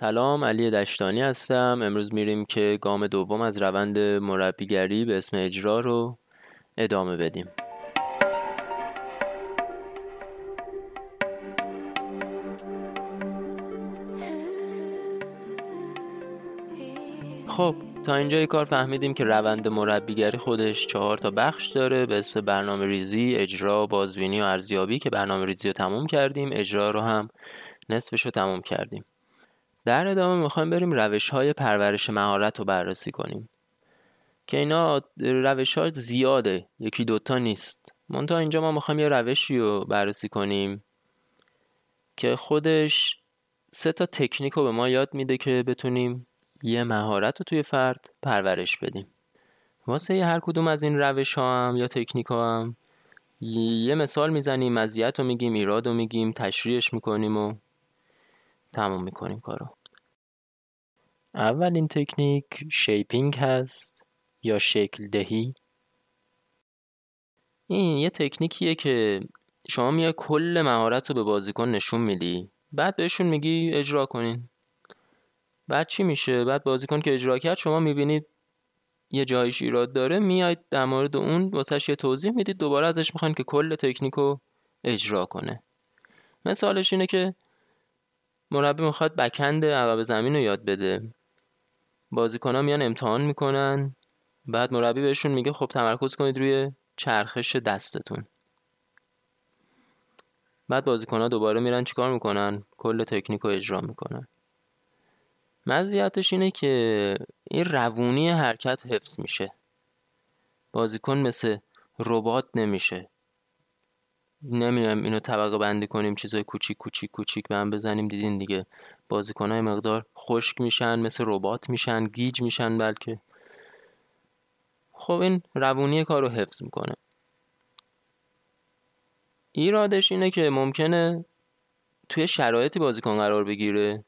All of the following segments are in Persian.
سلام علی دشتانی هستم. امروز میریم که گام دوم از روند مربیگری به اسم اجرا رو ادامه بدیم. خب تا اینجای کار فهمیدیم که روند مربیگری خودش چهار تا بخش داره. به اسم برنامه ریزی، اجرا، بازبینی و ارزیابی که برنامه ریزی رو تموم کردیم. اجرا رو هم نصفش رو تموم کردیم. در ادامه می‌خوایم بریم روش های پرورش مهارت رو بررسی کنیم. که اینا روش ها زیاده یکی دوتا نیست. منتها اینجا ما می‌خوایم یه روشی رو بررسی کنیم که خودش سه تا تکنیک رو به ما یاد میده که بتونیم یه مهارت رو توی فرد پرورش بدیم. واسه هر کدوم از این روش ها هم یا تکنیک ها هم یه مثال می‌زنیم مزیت رو میگیم ایراد رو میگیم تشریحش می‌کنیم و تموم می‌کنیم کارو. اول این تکنیک شیپینگ هست یا شکل دهی؟ این یه تکنیکیه که شما میای کل مهارت رو به بازیکن نشون میدی بعد بهشون میگی اجرا کنین. بعد چی میشه؟ بعد بازیکن که اجرا کرد شما می‌بینید یه جایش ایراد داره میاید در مورد اون واسهش یه توضیح می‌دید دوباره ازش می‌خواین که کل تکنیک رو اجرا کنه. مثالش اینه که مربی می‌خواد بکند عقب زمین رو یاد بده. بازیکن ها میان امتحان می‌کنن. بعد مربی بهشون میگه خب تمرکز کنید روی چرخش دستتون. بعد بازیکن ها دوباره میرن چیکار می‌کنن؟ کل تکنیک رو اجرا می‌کنن. مزیتش اینه که این روونی حرکت حفظ میشه. بازیکن مثل ربات نمیشه. نمیایم اینو طبقه بندی کنیم چیزای کوچیک کوچیک کوچیک به هم بزنیم. دیدین دیگه بازیکنهای مقدار خشک میشن مثل ربات میشن گیج میشن بلکه. خب این روونی کار رو حفظ می‌کنه. ایرادش اینه که ممکنه توی شرایطی بازیکن قرار بگیره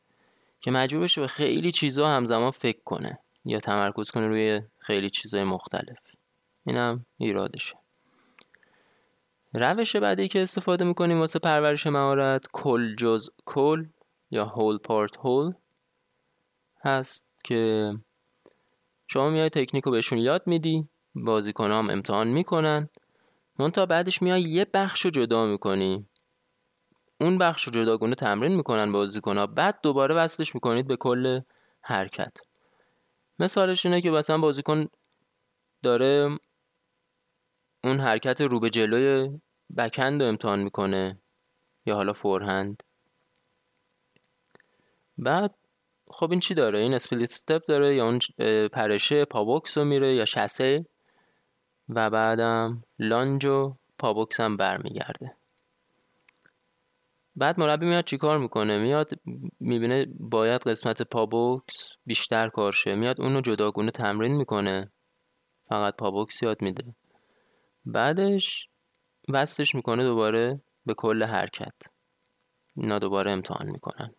که مجبور بشه به خیلی چیزا همزمان فکر کنه یا تمرکز کنه روی خیلی چیزای مختلفی اینم ایرادشه. روش بعدی که استفاده می‌کنیم واسه پرورش مهارت کل جز کل یا هول پارت هول هست که شما میای تکنیک رو بهشون یاد میدی بازیکن هم امتحان می‌کنن تا بعدش میای یه بخش رو جدا می‌کنی. اون بخش رو جداگونه تمرین می‌کنن بازیکن ها بعد دوباره وصلش می‌کنید به کل حرکت. مثالش اینه که مثلا بازیکن داره اون حرکت رو به جلوی بکند رو امتحان می‌کنه یا حالا فورهند. بعد خب این چی داره؟ این اسپلیت استپ داره یا اون پرشه پابوکس رو میره یا شسه و بعدم لانج و پابوکس هم برمیگرده. بعد مربی میاد چیکار می‌کنه؟ میاد می‌بینه باید قسمت پابوکس بیشتر کار شه. میاد اونو جداگونه تمرین می‌کنه. فقط پابوکس یاد میده. بعدش وصلش می‌کنه دوباره به کل حرکت. اینا دوباره امتحان می‌کنن.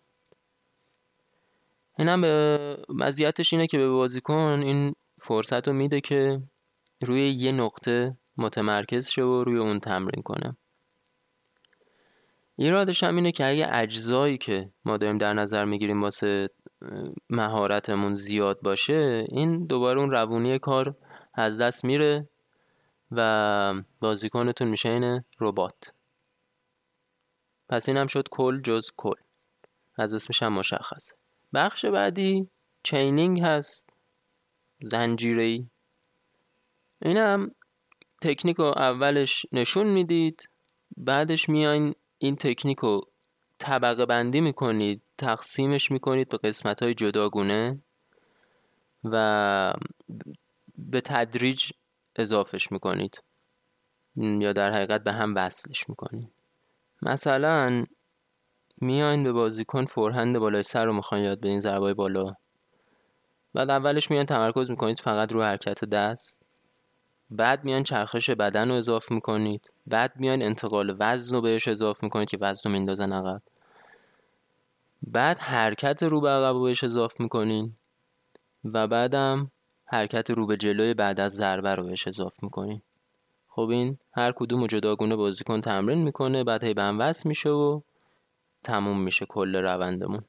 اینم به مزیتش اینه که به بازیکن این فرصت رو میده که روی یه نقطه متمرکز شه و روی اون تمرین کنه. ایرادش هم اینه که اگه اجزایی که ما داریم در نظر می‌گیریم واسه مهارتمون زیاد باشه این دوباره اون روونی کار از دست میره. و بازیکنتون میشه این ربات. پس اینم شد کل جز کل. از اسمش هم مشخصه. بخش بعدی چینینگ هست. زنجیری اینم تکنیک رو اولش نشون می‌دید بعدش میاین این تکنیک رو طبقه بندی می‌کنید تقسیمش می‌کنید به قسمت های جداگونه و به تدریج اضافش می‌کنید. یا در حقیقت به هم وصلش می‌کنید. مثلا میاین به بازیکن فورهند بالای سر رو می‌خواین یاد بدین ضربای بالا. بعد اولش میان تمرکز می‌کنید فقط رو حرکت دست. بعد میان چرخش بدن رو اضافه می‌کنید. بعد میان انتقال وزن رو بهش اضافه می‌کنید که وزن رو میندازن عقب بعد حرکت رو به عقب بهش اضافه می‌کنین. و بعدم حرکت رو به جلوی بعد از ضربه رو بهش اضافه می‌کنین خب این هر کدوم جداگونه بازیکن تمرین می‌کنه بعد هی به میشه و تموم میشه کل روندمون.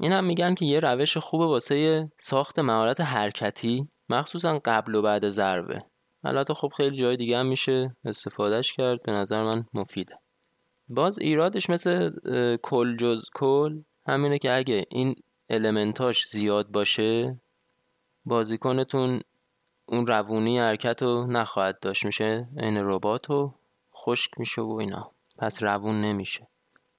این هم میگن که یه روش خوبه واسه ساخت مهارت حرکتی مخصوصا قبل و بعد ضربه. البته خب خیلی جای دیگه هم میشه استفادهش کرد به نظر من مفیده. باز ایرادش مثل کل جز کل همینه که اگه این المنتاش زیاد باشه بازیکنتون اون روونی حرکت رو نخواهد داشت. میشه این ربات رو خشک میشه و اینا. پس روون نمیشه.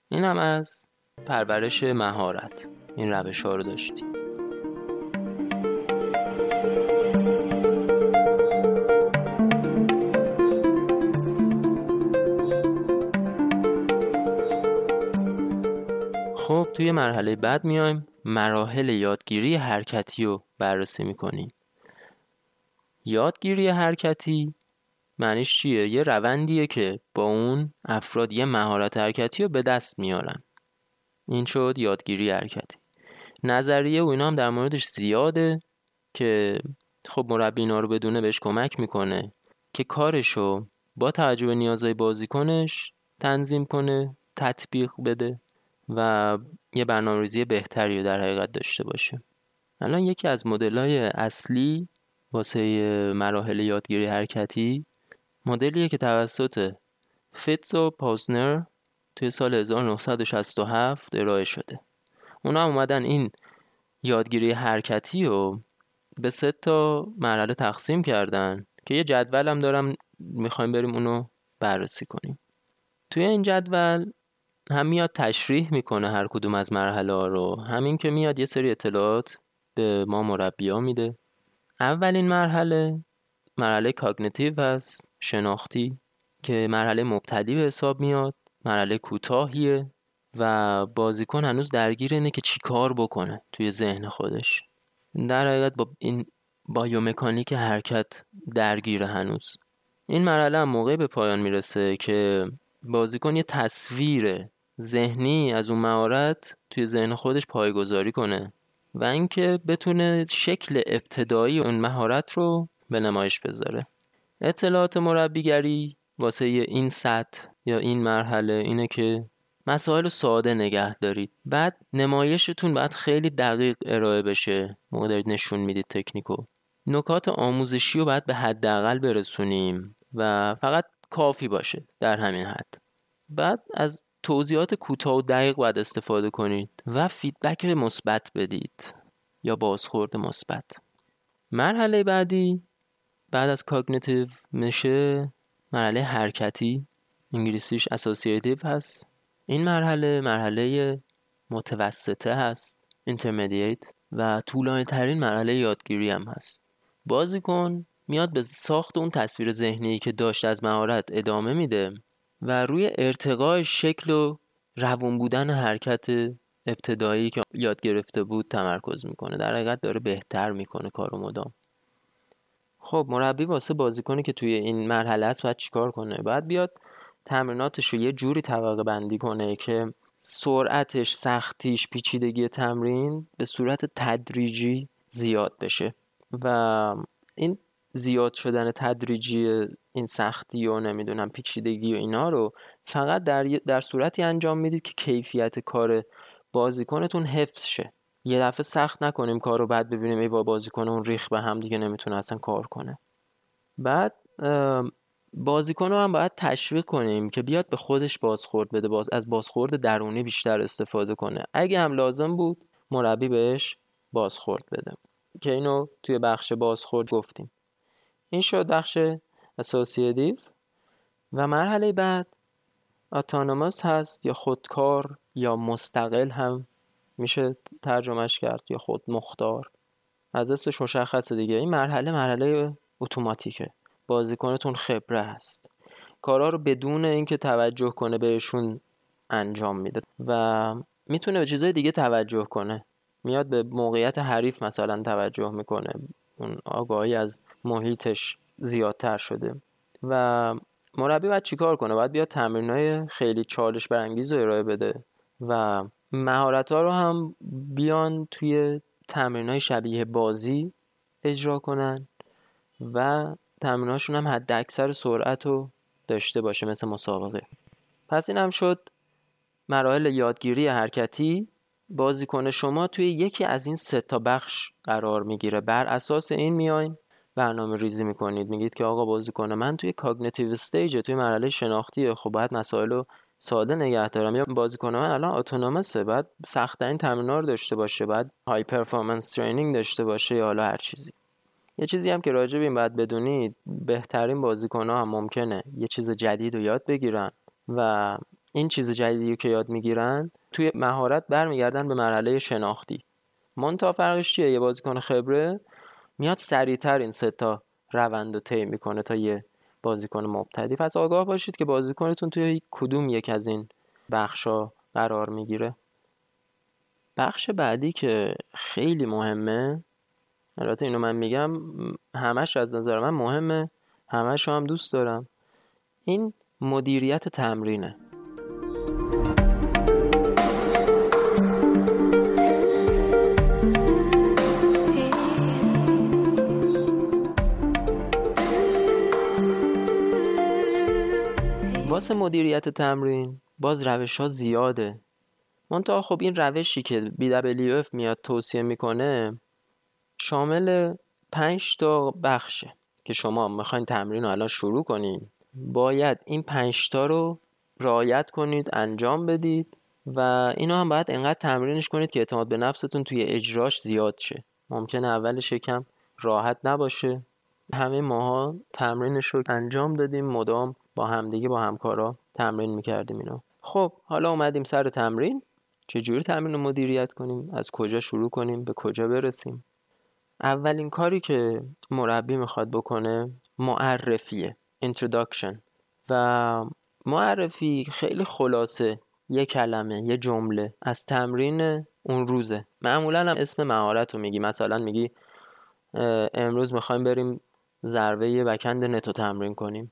این هم از پرورش مهارت. این روش ها رو داشتیم. توی مرحله بعد میایم مراحل یادگیری حرکتی رو بررسی می‌کنیم. یادگیری حرکتی معنیش چیه؟ یه روندیه که با اون افراد یه مهارت حرکتی رو به دست میارن. این شد یادگیری حرکتی. نظریه و اینا هم در موردش زیاده که خب مربی اینا رو بدونه بهش کمک می‌کنه که کارشو با توجه به نیازهای بازیکنش تنظیم کنه تطبیق بده. و یه برنامه‌ریزی بهتری رو در حقیقت داشته باشه الان یکی از مدل‌های اصلی واسه مراحل یادگیری حرکتی مدلیه که توسط فیتز و پازنر توی سال 1967 ارائه شده. اونا اومدن این یادگیری حرکتی رو به سه تا مرحله تقسیم کردن که یه جدول هم دارم می‌خوایم بریم اونو بررسی کنیم. توی این جدول هم میاد تشریح می‌کنه هر کدوم از مرحله ها رو. همین که میاد یه سری اطلاعات به ما مربی ها میده. اولین مرحله مرحله کاگنیتیو هست شناختی که مرحله مبتدی به حساب میاد مرحله کوتاهیه و بازیکن هنوز درگیر اینه که چی کار بکنه توی ذهن خودش. در حقیقت با این بایومکانیک حرکت درگیر هنوز. این مرحله هم موقعی به پایان می‌رسه که بازیکن یه تصویر ذهنی از اون مهارت توی ذهن خودش پایگذاری کنه و اینکه بتونه شکل ابتدایی اون مهارت رو به نمایش بذاره. اطلاعات مربیگری واسه این سطح یا این مرحله اینه که مسائل ساده نگه دارید. بعد نمایشتون باید خیلی دقیق ارائه بشه. موقع دارید نشون می‌دید تکنیکو. نکات آموزشی رو باید به حداقل برسونیم و فقط کافی باشه در همین حد. بعد از توضیحات کوتاه و دقیق باید استفاده کنید و feedback مثبت بدید یا بازخورد مثبت. مرحله بعدی بعد از cognitive میشه مرحله حرکتی انگلیسیش associative هست. این مرحله مرحله متوسطه هست اینترمدییت و طولانی ترین مرحله یادگیری هم هست. بازیکن میاد به ساخت اون تصویر ذهنی که داشت از مهارت ادامه میده. و روی ارتقای شکل و روون بودن حرکت ابتدایی که یاد گرفته بود تمرکز می‌کنه. در حقیقت داره بهتر می‌کنه کارو مدام. خب مربی واسه بازیکنی که توی این مرحله است باید چیکار کنه؟ باید بیاد تمریناتش رو یه جوری طبقه بندی کنه که سرعتش سختیش پیچیدگی تمرین به صورت تدریجی زیاد بشه. و این زیاد شدن تدریجی این سختی و نمی‌دونم پیچیدگی و اینا رو فقط در, در صورتی انجام می‌دید که کیفیت کار بازیکنتون حفظ شه. یه دفعه سخت نکنیم کار رو بعد ببینیم ای با بازیکن اون ریخ به هم دیگه نمی‌تونه اصلا کار کنه. بعد بازیکن رو هم باید تشویق کنیم که بیاد به خودش بازخورد بده باز از بازخورد درونی بیشتر استفاده کنه. اگه هم لازم بود مربی بهش بازخورد بده. که اینو توی بخش بازخورد گفتیم. این شد بخش اسوسییتیو و مرحله بعد اتانوماس هست یا خودکار یا مستقل هم میشه ترجمهش کرد یا خود مختار از اسمش مشخصه دیگه. این مرحله مرحله اتوماتیکه. بازیکنتون خبره هست. کارا رو بدون اینکه توجه کنه بهشون انجام میده و می‌تونه به چیزای دیگه توجه کنه. میاد به موقعیت حریف مثلا توجه می‌کنه. اون آگاهی از محیطش. زیادتر شده. و مربی باید چیکار کنه؟ باید بیاد تمرینای خیلی چالش برانگیز رو ارائه بده و مهارت ها رو هم بیان توی تمرین شبیه بازی اجرا کنن و تمریناشون هم حد اکثر سرعت رو داشته باشه مثل مسابقه. پس این هم شد مراحل یادگیری حرکتی. بازیکن شما توی یکی از این سه تا بخش قرار می‌گیره. بر اساس این میاین برنامه ریزی می‌کنید. میگید که آقا بازیکن من توی cognitive stage توی مرحله شناختیه. خب باید مسائل رو ساده نگه دارم. یا بازیکن من الان autonomous ه. باید سختترین تمرین‌ها رو داشته باشه. باید high performance training داشته باشه یا حالا هر چیزی. یه چیزی هم که راجع به این باید بدونید بهترین بازیکن‌ها هم ممکنه یه چیز جدید رو یاد بگیرن و این چیز جدیدی که یاد می‌گیرن توی مهارت برمیگردن به مرحله شناختی. مونتا فرقش چیه؟ یه بازیکن خبره میاد سریعتر این سه تا روند رو طی می‌کنه تا یه بازیکن مبتدی. پس آگاه باشید که بازیکنتون توی کدوم یک از این بخشا قرار می‌گیره. بخش بعدی که خیلی مهمه البته اینو من میگم همش از نظر من مهمه همش هم دوست دارم. این مدیریت تمرینه. واسه مدیریت تمرین باز روش ها زیاده. منتها خب این روشی که BWF میاد توصیه می‌کنه شامل پنج تا بخشه که شما می‌خواین تمرین رو الان شروع کنید باید این پنج تا رو رعایت کنید انجام بدید و اینو هم باید انقدر تمرینش کنید که اعتماد به نفستون توی اجراش زیاد شه. ممکنه اولش یکم راحت نباشه. همه ماها تمرینش رو انجام دادیم. مدام با همدیگه با همکارا تمرین می‌کردیم اینو. خب حالا اومدیم سر تمرین. چجوری تمرین رو مدیریت کنیم؟ از کجا شروع کنیم؟ به کجا برسیم؟ اولین کاری که مربی می‌خواد بکنه معرفیه introduction. و معرفی خیلی خلاصه. یه کلمه یه جمله. از تمرین اون روزه. معمولا هم اسم مهارت رو میگی. مثلا میگی امروز می‌خوایم بریم ضربه بکند نتو تمرین کنیم.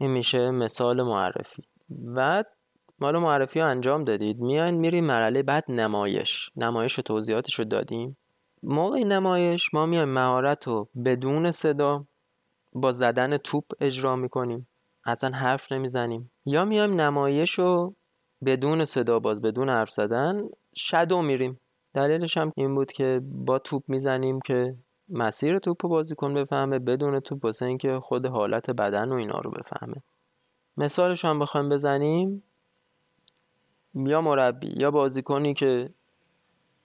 این میشه مثال معرفی. بعد مال معرفی رو انجام دادید. میاین میریم مرحله بعد نمایش. نمایش و توضیحاتش رو دادیم. موقع نمایش ما میایم مهارت رو بدون صدا با زدن توپ اجرا می‌کنیم. اصلا حرف نمی‌زنیم. یا میایم نمایش رو بدون صدا باز بدون حرف زدن شدو میریم. دلیلش هم این بود که با توپ می‌زنیم که مسیر توپ بازیکن بفهمه بدون توپ واسه اینکه خود حالت بدن و اینا رو بفهمه. مثالش هم بخوایم بزنیم. یا مربی یا بازیکنی که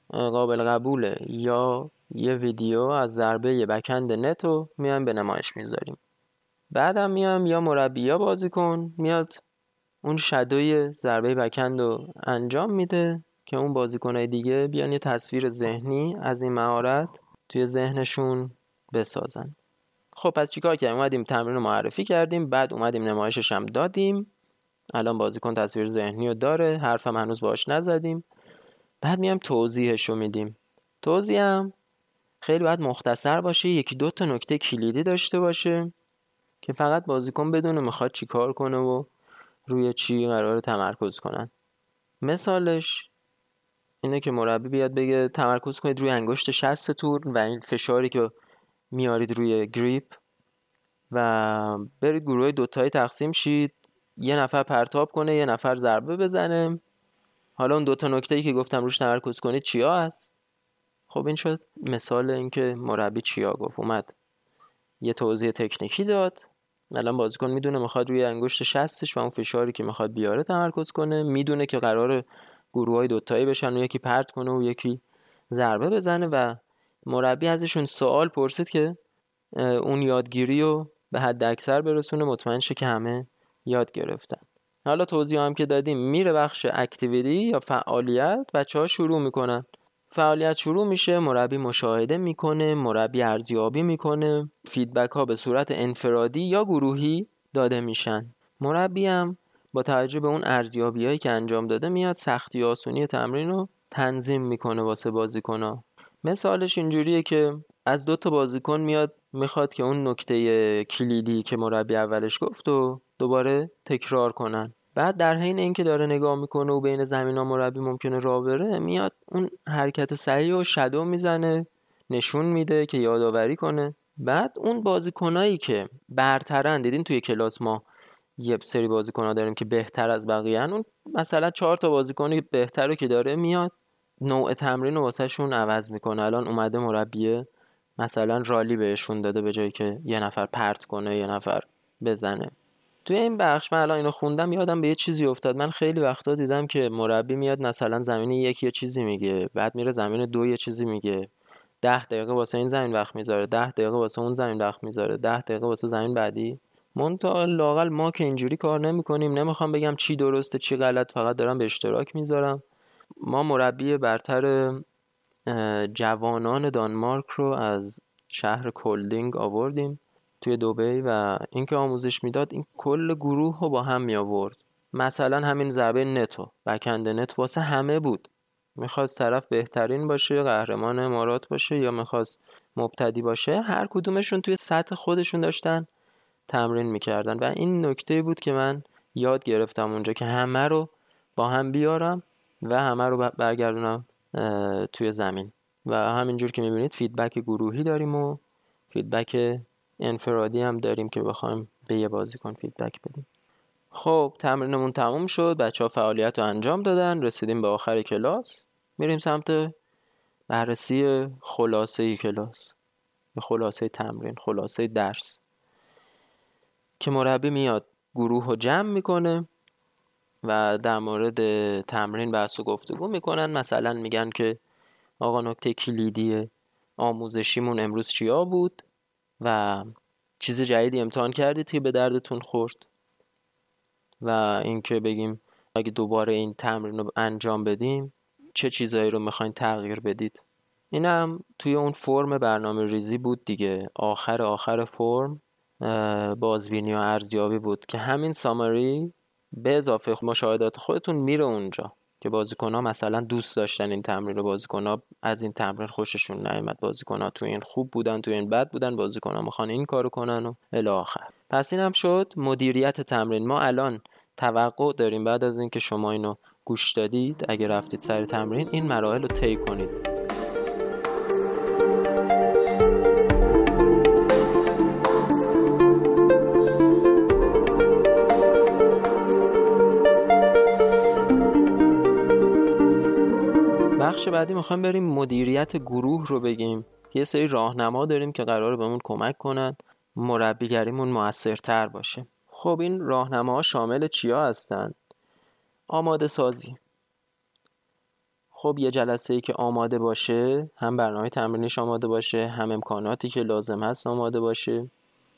قابل قبوله یا یه ویدیو از ضربه بکند نت رو میایم به نمایش می‌ذاریم. بعدم میام یا مربی یا بازیکن میاد اون شدوی ضربه بکند رو انجام میده که اون بازیکنهای دیگه بیان یه تصویر ذهنی از این مهارت توی ذهنشون بسازن. خب پس چیکار کردیم؟ اومدیم تمرین رو معرفی کردیم بعد اومدیم نمایشش هم دادیم. الان بازیکن تصویر ذهنی رو داره حرفم هنوز باش نزدیم. بعد میام توضیحش رو میدیم. توضیح هم خیلی باید مختصر باشه یکی دو تا نکته کلیدی داشته باشه که فقط بازیکن بدونه می‌خواد چی کار کنه و روی چی قرار تمرکز کنن. مثالش اینه که مربی بیاد بگه تمرکز کنید روی انگشت شستتون و این فشاری که میارید روی گریپ و برید گروه دوتایی تقسیم شید. یه نفر پرتاب کنه یه نفر ضربه بزنه. حالا اون دوتا نکته ای که گفتم روش تمرکز کنید چیا هست؟ خب این شد مثال اینکه مربی چیا گفت. اومد یه توضیح تکنیکی داد. الان بازیکن می‌دونه می‌خواد روی انگشت شستش و اون فشاری که می‌خواد بیاره تمرکز کنه. می‌دونه که قرار گروه های دوتایی بشن و یکی پرت کنه و یکی ضربه بزنه و مربی ازشون سوال پرسید که اون یادگیری رو به حد اکثر برسونه. مطمئن شه که همه یاد گرفتن. حالا توضیح هم که دادیم میره بخش activity یا فعالیت بچه ها شروع می‌کنن. فعالیت شروع میشه مربی مشاهده می‌کنه مربی ارزیابی می‌کنه feedback ها به صورت انفرادی یا گروهی داده میشن. مربی هم با توجه به اون ارزیابی هایی که انجام داده میاد سختی آسونی تمرین رو تنظیم می‌کنه واسه بازیکن ها مثالش اینجوریه که از دو تا بازیکن میاد می‌خواد که اون نکته کلیدی که مربی اولش گفت و دوباره تکرار کنن. بعد در حین اینکه داره نگاه می‌کنه و بین زمین ها مربی ممکنه راه بره میاد اون حرکت سریع و شدو می‌زنه نشون میده که یادآوری کنه. بعد اون بازیکنایی که برترن دیدین توی کلاس ما یه سری بازیکن ها داریم که بهتر از بقیه اون مثلا چهار تا بازیکن بهتر رو که داره میاد نوع تمرین واسهشون عوض می‌کنه. الان اومده مربیه مثلا رالی بهشون داده به جایی که یه نفر پرت کنه یه نفر بزنه. توی این بخش من الان اینو خوندم یادم به یه چیزی افتاد. من خیلی وقتا دیدم که مربی میاد مثلا زمین یک یه چیزی میگه بعد میره زمین دو یه چیزی میگه. ده دقیقه واسه این زمین وقت می‌ذاره ده دقیقه واسه اون زمین وقت می‌ذاره ده دقیقه واسه زمین بعدی. منتها لااقل ما که اینجوری کار نمی‌کنیم نمی‌خوام بگم چی درسته چی غلط فقط دارم به اشتراک می‌ذارم. ما مربی برتر جوانان دانمارک رو از شهر کلدینگ آوردیم توی دوبی و اینکه آموزش می‌داد این کل گروه رو با هم می آورد مثلا همین ضربه net و backhand net واسه همه بود. می‌خواست طرف بهترین باشه قهرمان امارات باشه یا می‌خواست مبتدی باشه هر کدومشون توی سطح خودشون داشتن. تمرین می‌کردن. و این نکته بود که من یاد گرفتم اونجا که همه رو با هم بیارم و همه رو برگردونم توی زمین. و همینجور که می‌بینید feedback گروهی داریم و feedback انفرادی هم داریم که بخوایم به یه بازیکن feedback بدیم. خب تمرینمون تموم شد. بچه ها فعالیت رو انجام دادن. رسیدیم به آخر کلاس. میریم سمت بررسی خلاصه کلاس. خلاصه تمرین خلاصه درس. که مربی میاد گروه رو جمع می‌کنه و در مورد تمرین بحث و گفتگو می‌کنن. مثلا میگن که آقا نکته کلیدی آموزشیمون امروز چیا بود و چیز جدیدی امتحان کردید که به دردتون خورد و اینکه بگیم اگه دوباره این تمرین رو انجام بدیم چه چیزایی رو می‌خواین تغییر بدید. این هم توی اون فرم برنامه ریزی بود دیگه. آخر آخر فرم بازبینی و ارزیابی بود که همین سامری به اضافه مشاهدات خودتون میره اونجا که بازیکن ها مثلا دوست داشتن این تمرین رو بازیکن ها از این تمرین خوششون نیومد بازیکن ها تو این خوب بودن تو این بد بودن بازیکن ها می‌خوان این کارو کنن و الی آخر. پس این هم شد مدیریت تمرین. ما الان توقع داریم بعد از اینکه شما اینو گوش دادید اگه رفتید سر تمرین این مراحل رو طی کنید. بخش بعدی می‌خوایم بریم مدیریت گروه رو بگیم. یه سری راهنما داریم که قرار بهمون کمک کنن مربیگریمون موثرتر باشه. خب این راهنماها شامل چیا هستن؟ آماده سازی. خب یه جلسه ای که آماده باشه هم برنامه تمرینش آماده باشه هم امکاناتی که لازم هست آماده باشه.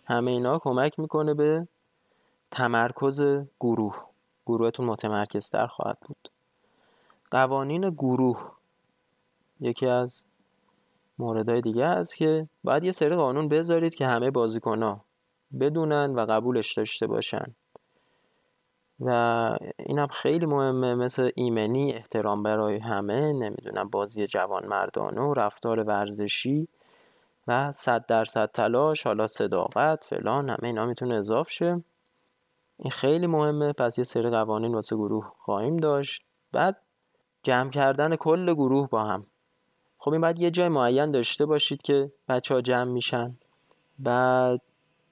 همه اینا کمک می‌کنه به تمرکز گروه. گروهتون متمرکزتر خواهد بود. قوانین گروه. یکی از موردهای دیگه است که باید یه سری قانون بذارید که همه بازیکن بدونن و قبولش داشته باشن. و اینم خیلی مهمه مثل ایمنی احترام برای همه نمی‌دونم بازی جوان مردانه و رفتار ورزشی و صد درصد تلاش حالا صداقت فلان همه اینا می‌تونه اضاف شه. این خیلی مهمه پس یه سری قوانین واسه گروه خواهیم داشت. بعد جمع کردن کل گروه با هم. خب این باید یه جای معین داشته باشید که بچه ها جمع میشن. بعد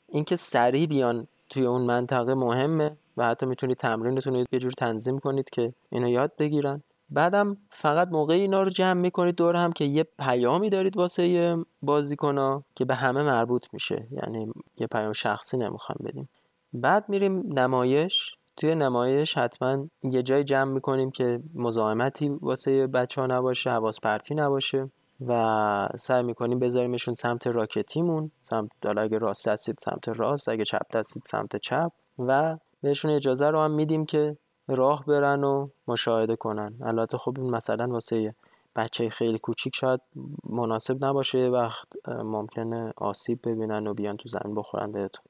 اینکه سریع بیان توی اون منطقه مهمه و حتی می‌تونید تمرینتون رو یه جور تنظیم کنید که اینو یاد بگیرن. بعدم فقط موقع اینا رو جمع می‌کنید دور هم که یه پیامی دارید واسه بازیکن که به همه مربوط میشه. یعنی یه پیام شخصی نمی‌خوام بدیم. بعد میریم نمایش. توی نمایش حتما یه جای جمع می‌کنیم که مزاحمتی واسه بچه ها نباشه حواس پرتی نباشه و سعی می‌کنیم بذاریمشون سمت راکتیمون سمت حالا اگه راست دستید سمت راست اگه چپ دستید سمت چپ و بهشون اجازه رو هم میدیم که راه برن و مشاهده کنن. البته خب این مثلا واسه بچه خیلی کوچیک شاید مناسب نباشه وقت ممکنه آسیب ببینن و بیان تو زمین بخورن بهتون.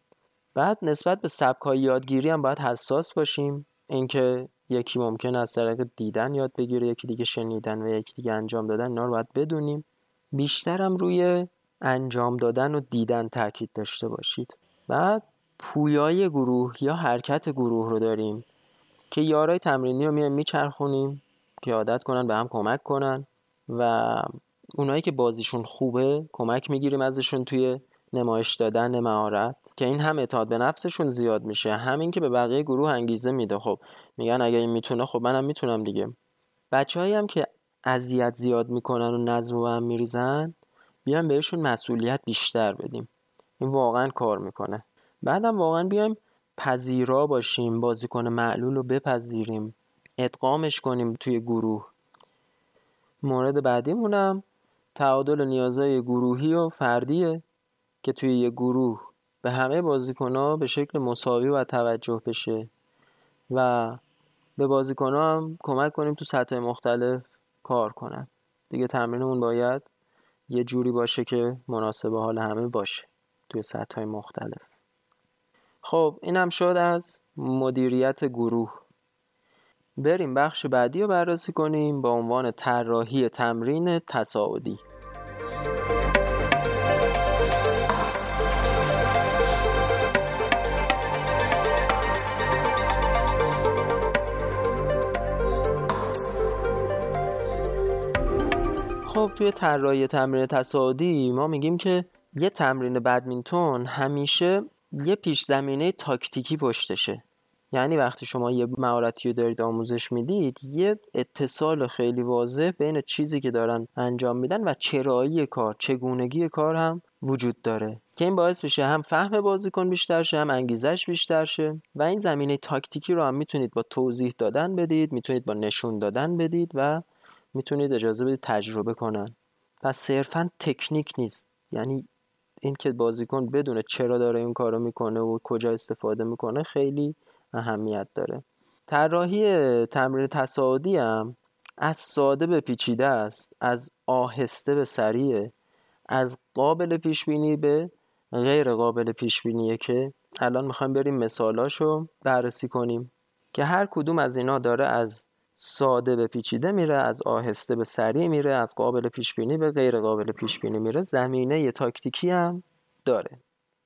بعد نسبت به سبکای یادگیری هم باید حساس باشیم. اینکه یکی ممکن از طریق دیدن یاد بگیره یکی دیگه شنیدن و یکی دیگه انجام دادن اینا رو باید بدونیم. بیشترم روی انجام دادن و دیدن تاکید داشته باشید. بعد پویای گروه یا حرکت گروه رو داریم که یارای تمرینی رو میایم میچرخونیم که عادت کنن به هم کمک کنن و اونایی که بازیشون خوبه کمک می‌گیریم ازشون توی نمایش دادن مهارت. که این هم اعتماد به نفسشون زیاد میشه. همین که به بقیه گروه انگیزه میده. خب میگن اگه این می‌تونه خب منم می‌تونم دیگه. بچههایی هم که اذیت زیاد می‌کنن و نظم و هم میریزن بیایم بهشون مسئولیت بیشتر بدیم. این واقعا کار می‌کنه. بعدم واقعا بیایم پذیرا باشیم بازیکن معلول رو بپذیریم ادغامش کنیم توی گروه. مورد بعدیمونم تعادل نیازهای گروهی و فردیه که توی یه گروه به همه بازیکنها به شکل مساوی و توجه بشه و به بازیکنها هم کمک کنیم تو سطح مختلف کار کنن. دیگه تمرینمون باید یه جوری باشه که مناسب حال همه باشه توی سطح مختلف. خب اینم شد از مدیریت گروه. بریم بخش بعدی رو بررسی کنیم با عنوان طراحی تمرین تصاعدی. خب توی طراحی تمرین تصاعدی ما میگیم که یه تمرین بدمینتون همیشه یه پیش زمینه تاکتیکی پشتشه. یعنی وقتی شما یه مهارتی رو دارید آموزش می‌دید یه اتصال خیلی واضح بین چیزی که دارن انجام میدن و چرایی کار چگونگی کار هم وجود داره. که این باعث بشه هم فهم بازیکن بیشتر شه هم انگیزش بیشتر شه. و این زمینه تاکتیکی رو هم می‌تونید با توضیح دادن بدید می‌تونید با نشون دادن بدید و می‌تونید اجازه بدید تجربه کنن. پس صرفا تکنیک نیست. یعنی اینکه بازیکن بدونه چرا داره این کارو می‌کنه و کجا استفاده می‌کنه خیلی اهمیت داره. طراحی تمرین تصاعدی هم از ساده به پیچیده است از آهسته به سریعه از قابل پیش بینی به غیر قابل پیش بینیه که الان می‌خوایم بریم مثالاشو بررسی کنیم. که هر کدوم از اینا داره از ساده به پیچیده میره از آهسته به سریع میره از قابل پیش بینی به غیر قابل پیش بینی میره. زمینه تاکتیکی هم داره.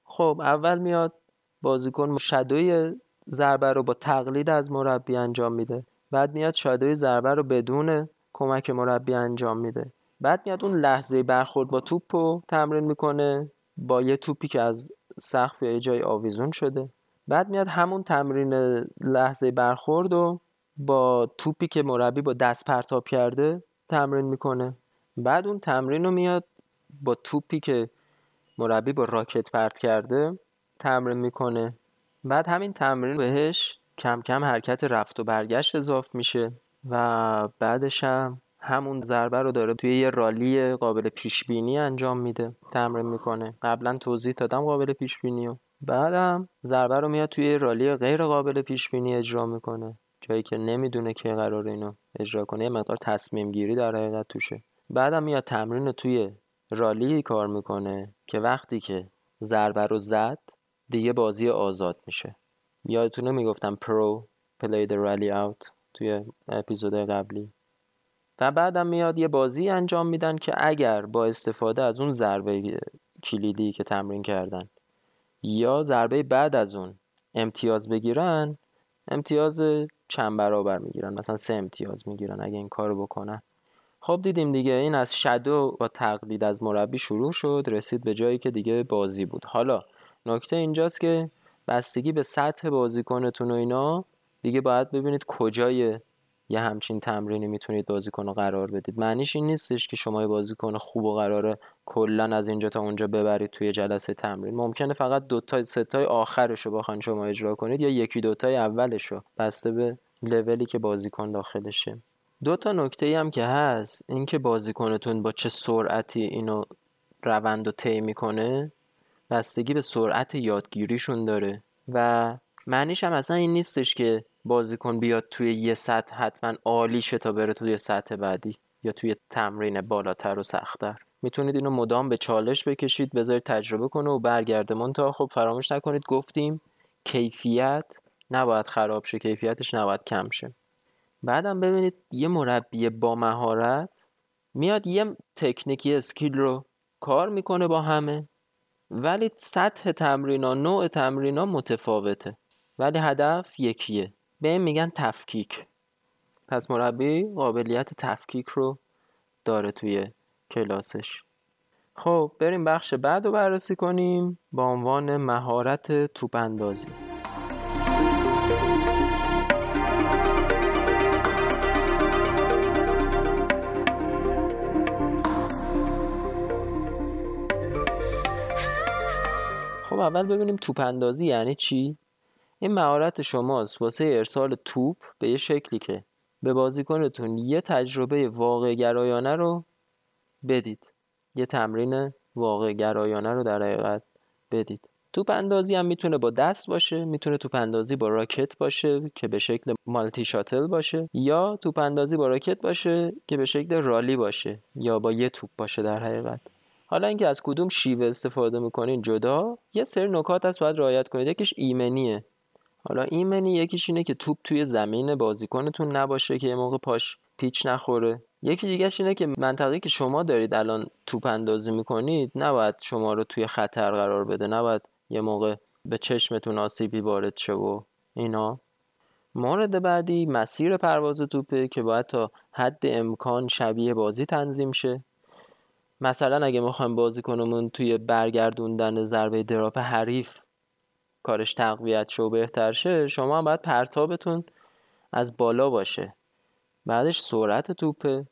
خب اول میاد بازیکن شدوی ضربه رو با تقلید از مربی انجام میده. بعد میاد شادوی ضربه رو بدون کمک مربی انجام میده. بعد میاد اون لحظه برخورد با توپ رو تمرین می‌کنه با یه توپی که از سقف یا جای آویزون شده. بعد میاد همون تمرین لحظه برخورد رو با توپی که مربی با دست پرتاب کرده تمرین می‌کنه. بعد اون تمرین رو میاد با توپی که مربی با راکت پرت کرده تمرین می‌کنه. بعد همین تمرین بهش کم کم حرکت رفت و برگشت اضاف میشه و بعدش هم همون ضربه رو داره توی یه رالی قابل پیش بینی انجام میده. تمرین می‌کنه. قبلا توضیح دادم قابل پیش بینی بعدم ضربه رو میاد توی رالی غیر قابل پیش بینی اجرا می‌کنه. جایی که نمی‌دونه که قرار اینو اجرا کنه یه مقدار تصمیم گیری در حقیقت توشه. بعدم میاد تمرین توی rally کار می‌کنه که وقتی که ضربه رو زد دیگه بازی آزاد میشه. یادتونه می‌گفتم پرو play the rally out توی اپیزود قبلی. و بعدم میاد یه بازی انجام میدن که اگر با استفاده از اون ضربه کلیدی که تمرین کردن یا ضربه بعد از اون امتیاز بگیرن امتیاز چند برابر می‌گیرن. مثلا سه امتیاز می‌گیرن اگه این کارو بکنن. خب دیدیم دیگه این از شدو با تقلید از مربی شروع شد رسید به جایی که دیگه بازی بود. حالا نکته اینجاست که بستگی به سطح بازیکنتون و اینا دیگه باید ببینید کجای یه همچین تمرینی می‌تونید بازیکن رو قرار بدید. معنیش این نیستش که شما بازیکن خوب و قراره کلا از اینجا تا اونجا ببرید توی جلسه تمرین. ممکنه فقط دو تا ستای آخرش رو بخواین شما اجرا کنید یا یکی دوتای اولش رو بسته به لولی که بازیکن داخلشه. دو تا نکته ای هم که هست اینکه بازیکنتون با چه سرعتی اینو روند و طی می‌کنه بستگی به سرعت یادگیریشون داره. و معنیش هم اصلا این نیستش که بازیکن بیاد توی یه سطح حتما عالیشه تا بره توی سطح بعدی یا توی تمرین بالاتر و سختتر. می‌تونید اینو مدام به چالش بکشید بذارید تجربه کنه و برگرده تا خب فراموش نکنید گفتیم کیفیت نباید خراب شه کیفیتش نباید کم شه. بعدم ببینید یه مربی با مهارت میاد یه تکنیکی اسکیل رو کار می‌کنه با همه ولی سطح تمرینا نوع تمرینا متفاوته. ولی هدف یکیه. به این میگن تفکیک. پس مربی قابلیت تفکیک رو داره توی کلاسش خب بریم بخش بعد رو بررسی کنیم با عنوان مهارت توپ اندازی خب اول ببینیم توپ اندازی یعنی چی؟ این مهارت شماست واسه ارسال توپ به یه شکلی که به بازیکنتون یه تجربه واقع گرایانه رو بدید. یه تمرین واقع گرایانه رو در حقیقت بدید. توپ اندازی هم می‌تونه با دست باشه می‌تونه توپ اندازی با راکت باشه که به شکل مالتی شاتل باشه یا توپ اندازی با راکت باشه که به شکل رالی باشه یا با یه توپ باشه در حقیقت. حالا اینکه از کدوم شیوه استفاده می‌کنین جدا یه سری نکات هست باید رعایت کنید. یکیش ایمنیه. حالا ایمنی یکیش اینه که توپ توی زمین بازیکنتون نباشه که یه موقع پاش پیچ نخوره. یکی دیگهش اینه که منطقه که شما دارید الان توپ اندازی می‌کنید نباید شما رو توی خطر قرار بده. نباید یه موقع به چشمتون آسیبی وارد شه و اینا. مورد بعدی مسیر پرواز توپه که باید تا حد امکان شبیه بازی تنظیم شه. مثلا اگه می‌خوایم بازی کنمون توی برگردوندن ضربه دراپ حریف کارش تقویت شه و بهتر شه شما هم باید پرتابتون از بالا باشه. بعدش سرعت توپه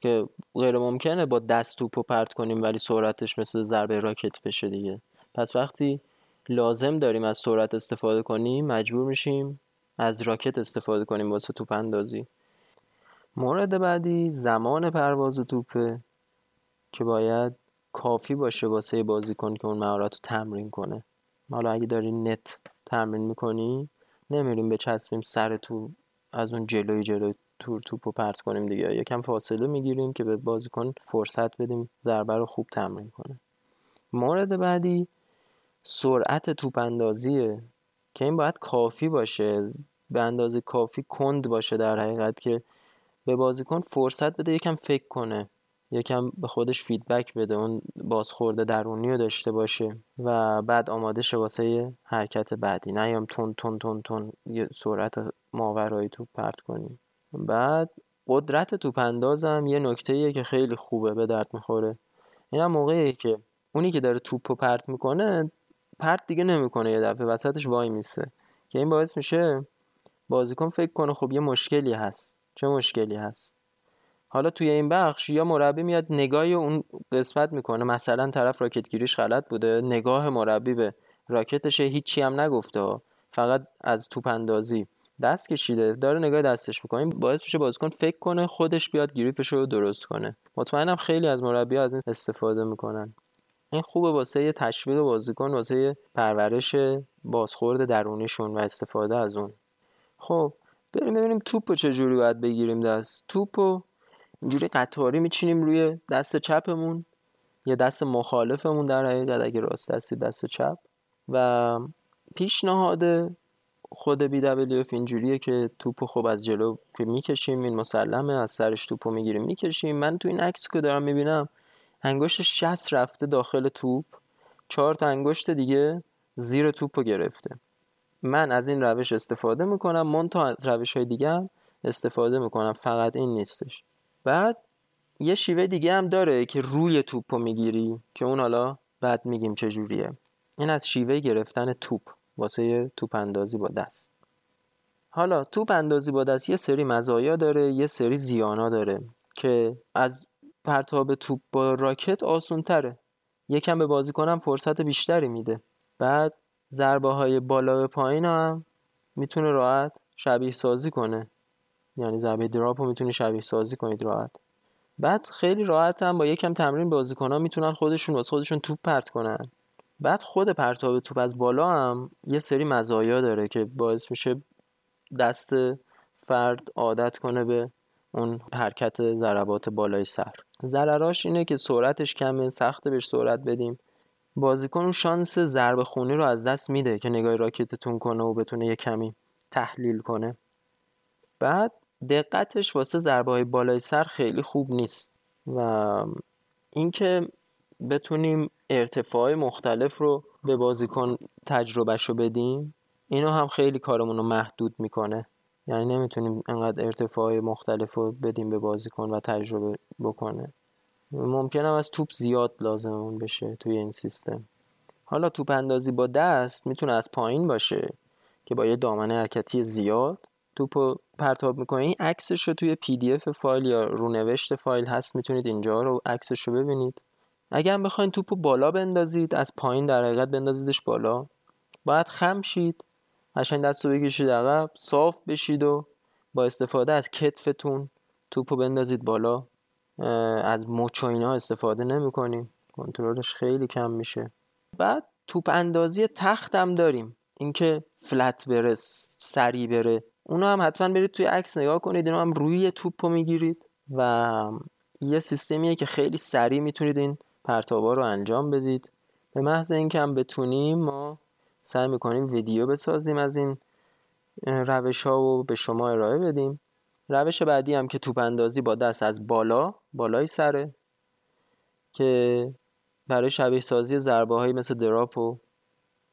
که غیر ممکنه با دست توپ پرت کنیم ولی سرعتش مثل ضربه راکت بشه دیگه. پس وقتی لازم داریم از سرعت استفاده کنیم مجبور میشیم از راکت استفاده کنیم واسه توپ اندازی. مورد بعدی زمان پرواز توپه که باید کافی باشه واسه بازیکن که اون مهارت رو تمرین کنه. حالا اگه داری نت تمرین می‌کنی نمیریم به چسبیم سر تو از اون جلوی جلوی تور توپ رو پرت کنیم دیگه. یکم فاصله می‌گیریم که به بازیکن فرصت بدیم ضربه رو خوب تمرین کنه. مورد بعدی سرعت توپ اندازیه که این باید کافی باشه به اندازه کافی کند باشه در حقیقت که به بازیکن فرصت بده یکم فکر کنه یکم به خودش فیدبک بده اون بازخورده درونی رو داشته باشه و بعد آماده شه واسه حرکت بعدی. نیام تون تون تون تون یه سرعت ماورایی توپ پرت کنیم. بعد قدرت توپ اندازم یه نکته که خیلی خوبه به درد می‌خوره. این هم موقعی که اونی که داره توپ پرت می‌کنه پرت دیگه نمی‌کنه یه دفعه وسطش وای میسه. که این باعث میشه بازیکن فکر کنه خب یه مشکلی هست. چه مشکلی هست؟ حالا توی این بخش یا مربی میاد نگاه اون قسمت می‌کنه. مثلا طرف راکت گیریش غلط بوده نگاه مربی به راکتش هیچی هم نگفته فقط از توپ اندازی دست کشیده داره نگاه دستش می‌کنه باعث میشه بازیکن فکر کنه خودش بیاد گریپش رو درست کنه. مطمئنم خیلی از مربی از این استفاده می‌کنن. این خوبه واسه تشویق بازیکن واسه پرورش بازخورد درونیشون و استفاده از اون. خب بریم ببینیم توپ چجوری باید بگیریم دست. توپو اینجوری قطاری میچینیم روی دست چپمون یا دست مخالفمون در حقیقت اگه راست دستی دست چپ. و پیشنهاد خود بی دبلیو اینجوریه که توپو خوب از جلو که می‌کشیم این مسلمه از سرش توپو می‌گیریم می‌کشیم. من تو این عکس که دارم می‌بینم انگشت 60 رفته داخل توپ. چهار تا انگشت دیگه زیر توپو گرفته. من از این روش استفاده می‌کنم من تا از روش های دیگه استفاده می‌کنم. فقط این نیستش. بعد یه شیوه دیگه هم داره که روی توپ رو می‌گیری که اون حالا بعد میگیم چجوریه. این از شیوه گرفتن توپ. واسه توپ اندازی با دست. حالا توپ اندازی با دست یه سری مزایا داره یه سری زیانا داره که از پرتاب توپ با راکت آسون تره یکم به بازیکنم فرصت بیشتری میده. بعد ضربه های بالا به پایین هم می‌تونه راحت شبیه سازی کنه. یعنی ضربه دراپ رو می‌تونی شبیه سازی کنید راحت. بعد خیلی راحت هم با یکم تمرین بازیکن ها می‌تونن خودشون واسه خودشون توپ پرت کنن. بعد خود پرتاب توپ از بالا هم یه سری مزایا داره که باعث میشه دست فرد عادت کنه به اون حرکت ضربات بالای سر. ضرراش اینه که سرعتش کمه سخت بهش سرعت بدیم. بازیکن اون شانس ضربه خونی رو از دست میده که نگاه راکتتون کنه و بتونه یه کمی تحلیل کنه. بعد دقتش واسه ضربه های بالای سر خیلی خوب نیست و اینکه بتونیم ارتفاع مختلف رو به بازیکن تجربهش رو بدیم اینو هم خیلی کارمون رو محدود می‌کنه. یعنی نمی‌تونیم انقدر ارتفاع مختلف رو بدیم به بازیکن و تجربه بکنه. ممکنه از توپ زیاد لازممون بشه توی این سیستم. حالا توپ اندازی با دست می‌تونه از پایین باشه که با یه دامنه حرکتی زیاد توپ پرتاب می‌کنه. این عکسش رو توی PDF file یا رونوشت فایل هست می‌تونید اینجا رو عکسش رو ببینید. اگر هم بخواین توپو بالا بندازید از پایین در حقیقت بندازیدش بالا. باید خم شید قشنگ دست رو بکشید عقب صاف بشید و با استفاده از کتفتون توپو بندازید بالا. از مچ اینا استفاده نمی کنیم کنترلش خیلی کم میشه. بعد توپ اندازی تخت هم داریم اینکه فلت بره سری بره. اونو هم حتما برید توی عکس نگاه کنید اینو هم روی توپ رو می‌گیرید و یه سیستمیه که خیلی سریع می‌تونید این پرتابا رو انجام بدید. به محض اینکه هم بتونیم ما سعی می‌کنیم ویدیو بسازیم از این روش ها و به شما ارائه بدیم. روش بعدی هم که توپ اندازی با دست از بالا بالای سره که برای شبیه سازی ضربه هایی مثل دراپ و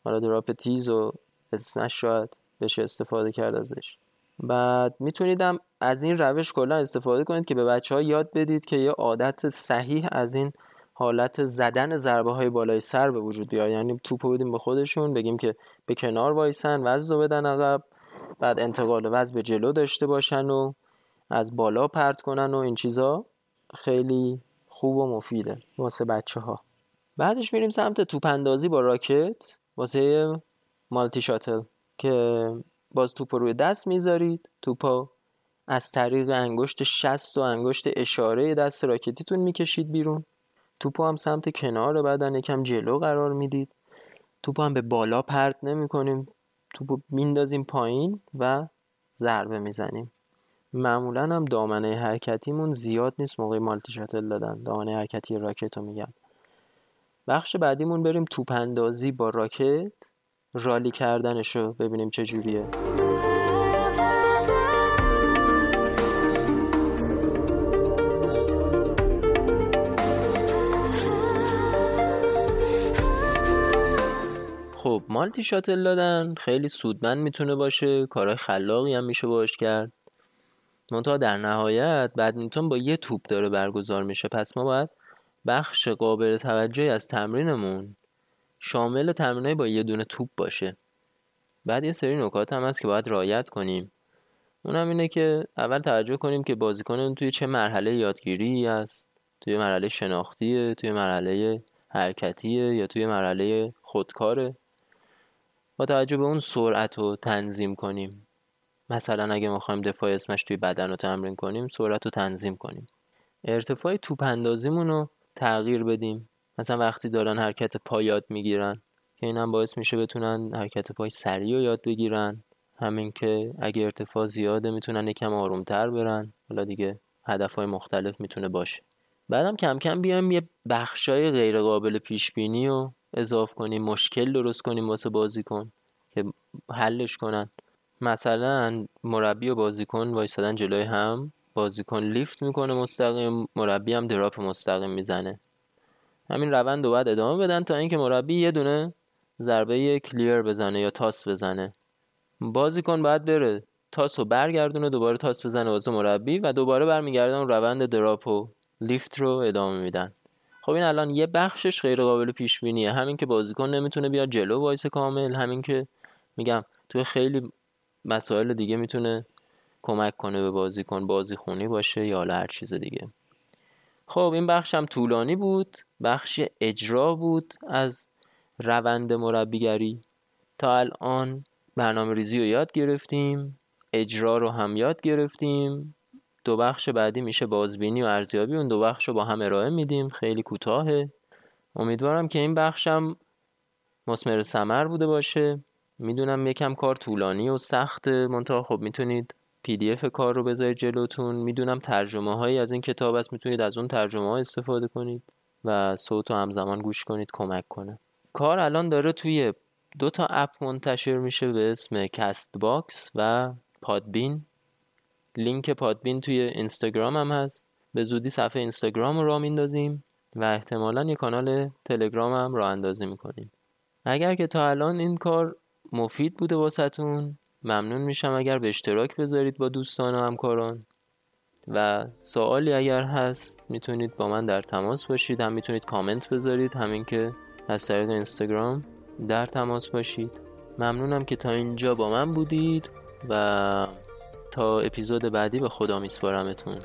حالا دراپ تیز و اسنش شاید بشه استفاده کرد ازش. بعد میتونیدم از این روش کلا استفاده کنید که به بچه ها یاد بدید که یه عادت صحیح از این حالت زدن ضربه های بالای سر به وجود بیاد یعنی توپو بدیم به خودشون بگیم که به کنار وایسن وزن رو بدن عقب بعد انتقال وزن به جلو داشته باشن و از بالا پرت کنن و این چیزا خیلی خوب و مفیده واسه بچه ها بعدش میریم سمت توپ اندازی با راکت. واسه مالتی شاتل که باز توپ روی دست می‌ذارید. توپا از طریق انگشت شست و انگشت اشاره دست راکتیتون می‌کشید بیرون. توپو هم سمت کنار بدن یکم جلو قرار می‌دید. توپو هم به بالا پرت نمی کنیم توپو میندازیم پایین و ضربه می‌زنیم. معمولا هم دامنه حرکتیمون زیاد نیست موقع مالتی شاتل دادن. دامنه حرکتی راکت رو میگم. بخش بعدیمون بریم توپ اندازی با راکت. رالی کردنش رو ببینیم چه خب مالتی شاتل دادن خیلی سودمند می‌تونه باشه کارهای خلاقی هم میشه باش کرد. منتها در نهایت بدمینتون با یه توپ داره برگزار میشه. پس ما باید بخش قابل توجهی از تمرینمون شامل تمرینای با یه دونه توپ باشه. بعد یه سری نکات هم هست که باید رعایت کنیم. اونم اینه که اول توجه کنیم که بازیکن توی چه مرحله یادگیری است توی مرحله شناختیه توی مرحله حرکتیه یا توی مرحله خودکاره. با توجه به اون سرعت رو تنظیم کنیم. مثلا اگه می‌خوایم دفاع اسمش توی بدن رو تمرین کنیم سرعت رو تنظیم کنیم. ارتفاع توپ اندازیمون رو تغییر بدیم. مثلا وقتی دارن حرکت پا یاد می‌گیرن که این هم باعث میشه بتونن حرکت پای سریع رو یاد بگیرن. همین که اگه ارتفاع زیاده می‌تونن یکم آرومتر برن. حالا دیگه هدف های مختلف می‌تونه باشه. بعدم کم کم بیایم یه بخشای غیر قابل پیش بینی و اضاف کنیم مشکل درست کنیم واسه بازیکن که حلش کنن. مثلا مربی و بازیکن وایسادن جلوی هم بازیکن لیفت می‌کنه مستقیم مربی هم دراپ مستقیم می‌زنه. همین روند رو باید ادامه بدن تا اینکه مربی یه دونه ضربه clear بزنه یا toss بزنه. بازیکن باید بره toss رو برگردونه دوباره toss بزنه واسه مربی و دوباره برمیگردن روند drop و lift رو ادامه میدن. خب این الان یه بخشش غیر قابل پیش بینیه همین که بازیکن نمی‌تونه بیاد جلو وایسه کامل همین که میگم توی خیلی مسائل دیگه می‌تونه کمک کنه به بازیکن بازی خونی باشه یا هر چیز دیگه. خب این بخش هم طولانی بود بخش اجرا بود از روند مربیگری. تا الان برنامه ریزی رو یاد گرفتیم اجرا رو هم یاد گرفتیم. دو بخش بعدی میشه بازبینی و ارزیابی. اون دو بخش رو با هم ارائه میدیم. خیلی کوتاهه. امیدوارم که این بخشم مسمر سمر بوده باشه. می‌دونم یکم کار طولانی و سخت منتها خب می‌تونید PDF کار رو بذارید جلوتون. می‌دونم ترجمه هایی از این کتاب هست می‌تونید از اون ترجمه ها استفاده کنید و صوت و همزمان گوش کنید. کمک کنه. کار الان داره توی دو تا app منتشر میشه به اسم Castbox و Podbean لینک Podbean توی اینستاگرام هم هست. به زودی صفحه اینستاگرام رو را میندازیم و احتمالا یه کانال تلگرام هم راه اندازی می‌کنیم. اگر که تا الان این کار مفید بوده واسهتون ممنون میشم اگر به اشتراک بذارید با دوستان و همکاران. و سوالی اگر هست می‌تونید با من در تماس باشید. هم می‌تونید کامنت بذارید. همین که از طریق اینستاگرام در تماس باشید. ممنونم که تا اینجا با من بودید و تا اپیزود بعدی به خدا میسپارمتون.